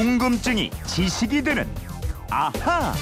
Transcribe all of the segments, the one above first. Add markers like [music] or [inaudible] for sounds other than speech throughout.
궁금증이 지식이 되는 아하.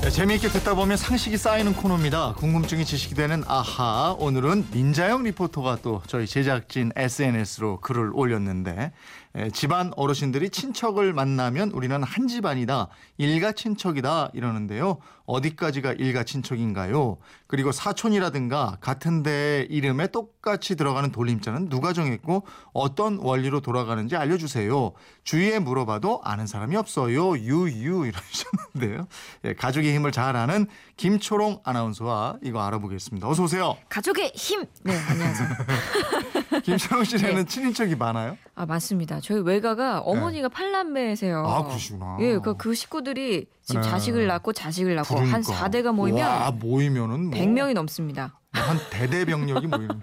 네, 재미있게 듣다 보면 상식이 쌓이는 코너입니다. 궁금증이 지식이 되는 아하. 오늘은 민자영 리포터가 또 저희 제작진 SNS로 글을 올렸는데 에, 집안 어르신들이 친척을 만나면 우리는 한 집안이다. 일가 친척이다 이러는데요. 어디까지가 일가 친척인가요? 그리고 사촌이라든가 같은 데 이름에 똑같이 들어가는 돌림자는 누가 정했고 어떤 원리로 돌아가는지 알려주세요. 주위에 물어봐도 아는 사람이 없어요. 유유 이러셨는데요. 예, 가족의 힘을 잘 아는 김초롱 아나운서와 이거 알아보겠습니다. 어서 오세요. 가족의 힘. 네, 안녕하세요. [laughs] 김초롱 씨네는 네. 친인척이 많아요? 아, 맞습니다. 저희 외가가 어머니가 팔남매세요. 아, 그러시구나. 예, 그, 그 식구들이 집 네. 자식을 낳고 자식을 낳고 한 그러니까. 4대가 모이면 와, 모이면은 뭐 100명이 넘습니다. 뭐한 대대병력이 모이는.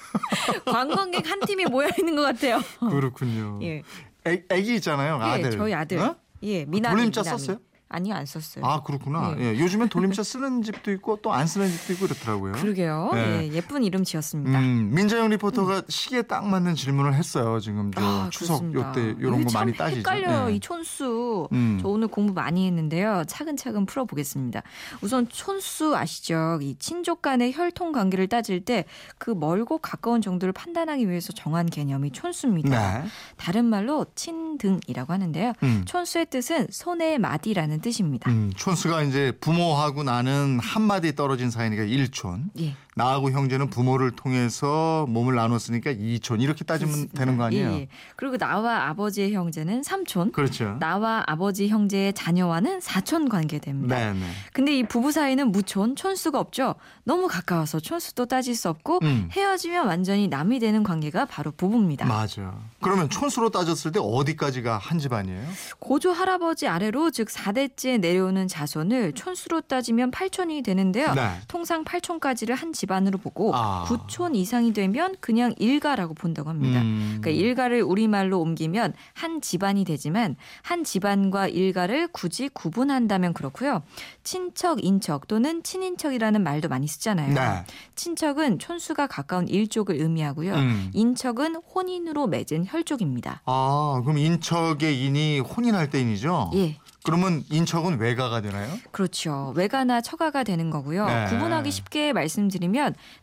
[laughs] 관광객 한 팀이 모여 있는 것 같아요. 그렇군요. 예. 애, 애기 있잖아요. 아들. 예, 저희 아들. 어? 예, 미남이. 돌림자. 썼어요? 아니요, 안 썼어요. 아 그렇구나. 예. 예. 요즘엔 돌림자 쓰는 집도 있고 또 안 쓰는 집도 있고 그렇더라고요. 그러게요. 네. 예, 예 쁜 이름 지었습니다. 음, 민자영 리포터가 시기에 딱 맞는 질문을 했어요. 지금 저 아, 추석 그렇습니다. 요때 이게 거참 많이 따지죠. 헷갈려요. 예. 이 촌수. 음. 저 오늘 공부 많이 했는데요. 차근차근 풀어보겠습니다. 우선 촌수 아시죠? 이 친족 간의 혈통 관계를 따질 때 그 멀고 가까운 정도를 판단하기 위해서 정한 개념이 촌수입니다. 네. 다른 말로 친등이라고 하는데요. 음. 촌수의 뜻은 손의 마디라는 뜻입니다. 음, 촌수가 이제 부모하고 나는 한 마디 떨어진 사이니까 일촌. 예. 나하고 형제는 부모를 통해서 몸을 나눴으니까 이촌 이렇게 따지면 그렇습니다. 되는 거 아니에요? 예, 예. 그리고 나와 아버지의 형제는 삼촌. 그렇죠. 나와 아버지 형제의 자녀와는 사촌 관계됩니다. 네, 네. 근데 이 부부 사이는 무촌, 촌수가 없죠. 너무 가까워서 촌수도 따질 수 없고 음. 헤어지면 완전히 남이 되는 관계가 바로 부부입니다. 맞아. 그러면 촌수로 따졌을 때 어디까지가 한 집안이에요? 고조 할아버지 아래로 즉 4대째 내려오는 자손을 촌수로 따지면 8촌이 되는데요. 네. 통상 8촌까지를 한 집 안으로 보고 아. 9촌 이상이 되면 그냥 일가라고 본다고 합니다. 음. 그러니까 일가를 우리말로 옮기면 한 집안이 되지만 한 집안과 일가를 굳이 구분한다면 그렇고요. 친척, 인척 또는 친인척이라는 말도 많이 쓰잖아요. 네. 친척은 촌수가 가까운 일족을 의미하고요. 음. 인척은 혼인으로 맺은 혈족입니다. 아, 그럼 인척의 인이 혼인할 때 인이죠? 예. 그러면 인척은 외가가 되나요? 그렇죠. 외가나 처가가 되는 거고요. 네. 구분하기 쉽게 말씀드리면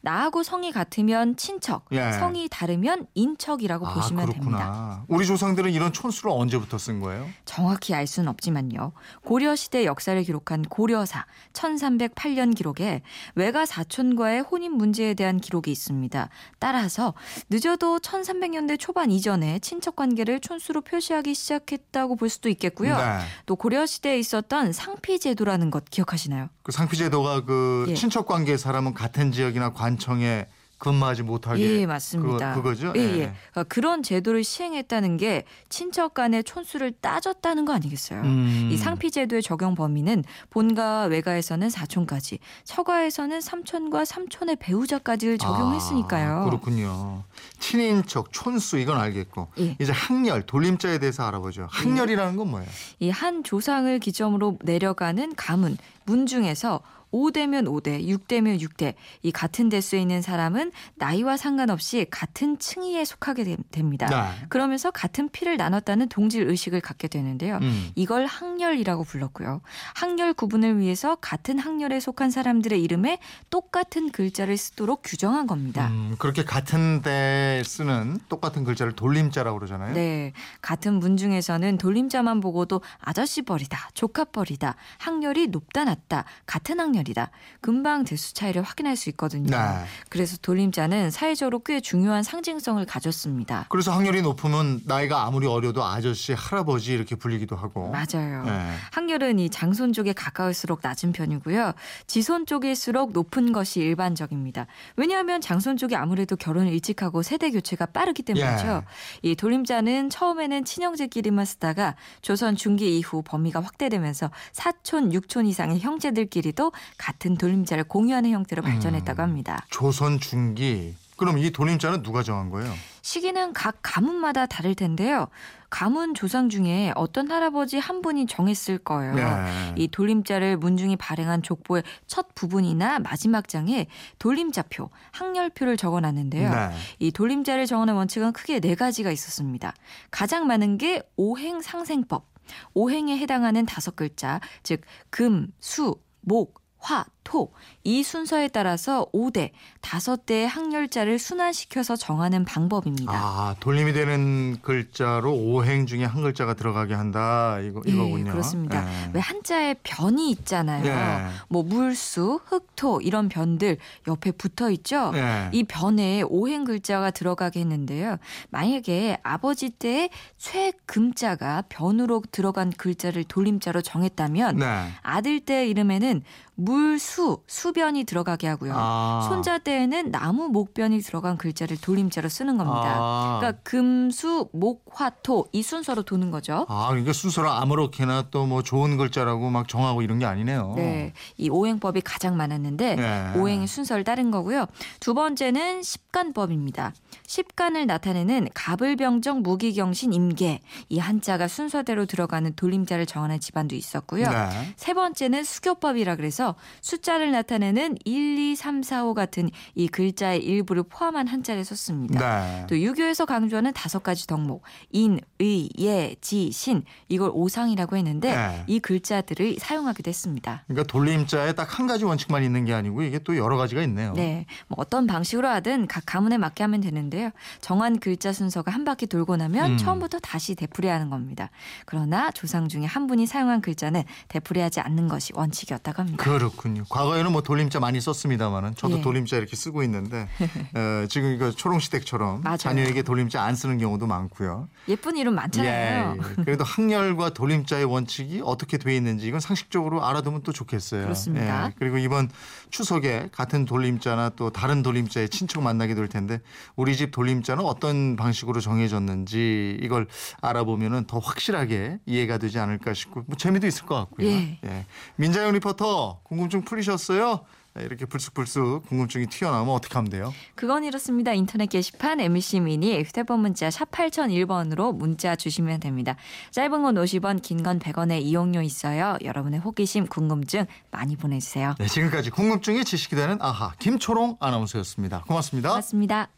나하고 성이 같으면 친척, 예. 성이 다르면 인척이라고 아, 보시면 그렇구나. 됩니다. 우리 조상들은 이런 촌수를 언제부터 쓴 거예요? 정확히 알 수는 없지만요. 고려 시대 역사를 기록한 고려사 1308년 기록에 외가 사촌과의 혼인 문제에 대한 기록이 있습니다. 따라서 늦어도 1300년대 초반 이전에 친척 관계를 촌수로 표시하기 시작했다고 볼 수도 있겠고요. 네. 또 고려 시대에 있었던 상피 제도라는 것 기억하시나요? 그 상피 제도가 그 예. 친척 관계 사람은 같은 지역이나 관청에 근무하지 못하게 예, 맞습니다. 그거, 그거 죠? 예, 예. 그러니까 그런 제도를 시행했다는 게 친척 간의 촌수를 따졌다는 거 아니겠어요? 음. 이 상피 제도의 적용 범위는 본가 외가에서는 사촌까지, 처가에서는 삼촌과 삼촌의 배우자까지를 적용했으니까요. 아, 그렇군요. 친인척, 촌수 이건 알겠고 예. 이제 학렬, 돌림자에 대해서 알아보죠. 학렬이라는 건 뭐예요? 이 한 조상을 기점으로 내려가는 가문, 문 중에서 5대면 5대, 6대면 6대. 이 같은 대수에 있는 사람은 나이와 상관없이 같은 층위에 속하게 되- 됩니다. 네. 그러면서 같은 피를 나눴다는 동질 의식을 갖게 되는데요. 음. 이걸 학렬이라고 불렀고요. 학렬 구분을 위해서 같은 학렬에 속한 사람들의 이름에 똑같은 글자를 쓰도록 규정한 겁니다. 음, 그렇게 같은 데 쓰는 똑같은 글자를 돌림자라고 그러잖아요. 네. 같은 문 중에서는 돌림자만 보고도 아저씨 뻘이다, 조카 뻘이다, 학렬이 높다 낮다, 같은 학렬 이다. 금방 대수 차이를 확인할 수 있거든요. 네. 그래서 돌림자는 사회적으로 꽤 중요한 상징성을 가졌습니다. 그래서 학렬이 높으면 나이가 아무리 어려도 아저씨, 할아버지 이렇게 불리기도 하고. 맞아요. 네. 학렬은 이 장손 쪽에 가까울수록 낮은 편이고요. 지손 쪽일수록 높은 것이 일반적입니다. 왜냐하면 장손 쪽이 아무래도 결혼을 일찍 하고 세대 교체가 빠르기 때문이죠. 이 돌림자는 처음에는 친형제끼리만 쓰다가 조선 중기 이후 범위가 확대되면서 사촌, 육촌 이상의 형제들끼리도 같은 돌림자를 공유하는 형태로 발전했다고 합니다. 조선 중기 그럼 이 돌림자는 누가 정한 거예요? 시기는 각 가문마다 다를 텐데요. 가문 조상 중에 어떤 할아버지 한 분이 정했을 거예요. 네. 이 돌림자를 문중이 발행한 족보의 첫 부분이나 마지막 장에 돌림자표, 항렬표를 적어놨는데요. 네. 이 돌림자를 정하는 원칙은 크게 네 가지가 있었습니다. 가장 많은 게 오행상생법. 오행에 해당하는 다섯 글자, 즉 금, 수, 목, 화, 토. 이 순서에 따라서 5대, 5대의 항렬자를 순환시켜서 정하는 방법입니다. 아 돌림이 되는 글자로 오행 중에 한 글자가 들어가게 한다 이거 예, 이거군요. 그렇습니다. 예. 왜 한자에 변이 있잖아요. 예. 뭐 물수, 흑토 이런 변들 옆에 붙어 있죠. 예. 이 변에 오행 글자가 들어가게 했는데요. 만약에 아버지 때의 최금자가 변으로 들어간 글자를 돌림자로 정했다면 네. 아들 때 이름에는 물 수, 수변이 들어가게 하고요. 아. 손자 때에는 나무 목변이 들어간 글자를 돌림자로 쓰는 겁니다. 아. 그러니까 금수, 목, 화, 토 이 순서로 도는 거죠. 아, 그러니까 순서를 아무렇게나 또 뭐 좋은 글자라고 막 정하고 이런 게 아니네요. 네, 이 오행법이 가장 많았는데 네. 오행의 순서를 따른 거고요. 두 번째는 십간법입니다. 십간을 나타내는 갑을병정 무기경신 임계 이 한자가 순서대로 들어가는 돌림자를 정하는 집안도 있었고요. 네. 세 번째는 수교법이라 그래서 숫자를 나타내는 1, 2, 3, 4, 5 같은 이 글자의 일부를 포함한 한자를 썼습니다. 네. 또 유교에서 강조하는 다섯 가지 덕목 인, 의, 예, 지, 신 이걸 오상이라고 했는데 네. 이 글자들을 사용하기도 했습니다. 그러니까 돌림자에 딱 한 가지 원칙만 있는 게 아니고 이게 또 여러 가지가 있네요. 네, 뭐 어떤 방식으로 하든 각 가문에 맞게 하면 되는데요. 정한 글자 순서가 한 바퀴 돌고 나면 음. 처음부터 다시 되풀이하는 겁니다. 그러나 조상 중에 한 분이 사용한 글자는 되풀이하지 않는 것이 원칙이었다고 합니다. 그렇 군요. 과거에는 뭐 돌림자 많이 썼습니다만은 저도 예. 돌림자 이렇게 쓰고 있는데 [laughs] 어, 지금 이거 초롱시댁처럼 맞아요. 자녀에게 돌림자 안 쓰는 경우도 많고요. 예쁜 이름 많잖아요. 예, 예. 그래도 항렬과 돌림자의 원칙이 어떻게 돼 있는지 이건 상식적으로 알아두면 또 좋겠어요. 그렇습니다. 예, 그리고 이번 추석에 같은 돌림자나 또 다른 돌림자의 친척 만나게 될 텐데 우리 집 돌림자는 어떤 방식으로 정해졌는지 이걸 알아보면은 더 확실하게 이해가 되지 않을까 싶고 뭐 재미도 있을 것 같고요. 예. 민자영 리포터 궁금 증 풀리셨어요? 네, 이렇게 불쑥불쑥 궁금증이 튀어나오면 어떻게 하면 돼요? 그건 이렇습니다. 인터넷 게시판 MC 미니 휴대폰 문자 샵 8001번으로 문자 주시면 됩니다. 짧은 건 50원, 긴 건 100원의 이용료 있어요. 여러분의 호기심, 궁금증 많이 보내주세요. 네, 지금까지 궁금증이 지식이 되는 아하 김초롱 아나운서였습니다. 고맙습니다. 고맙습니다.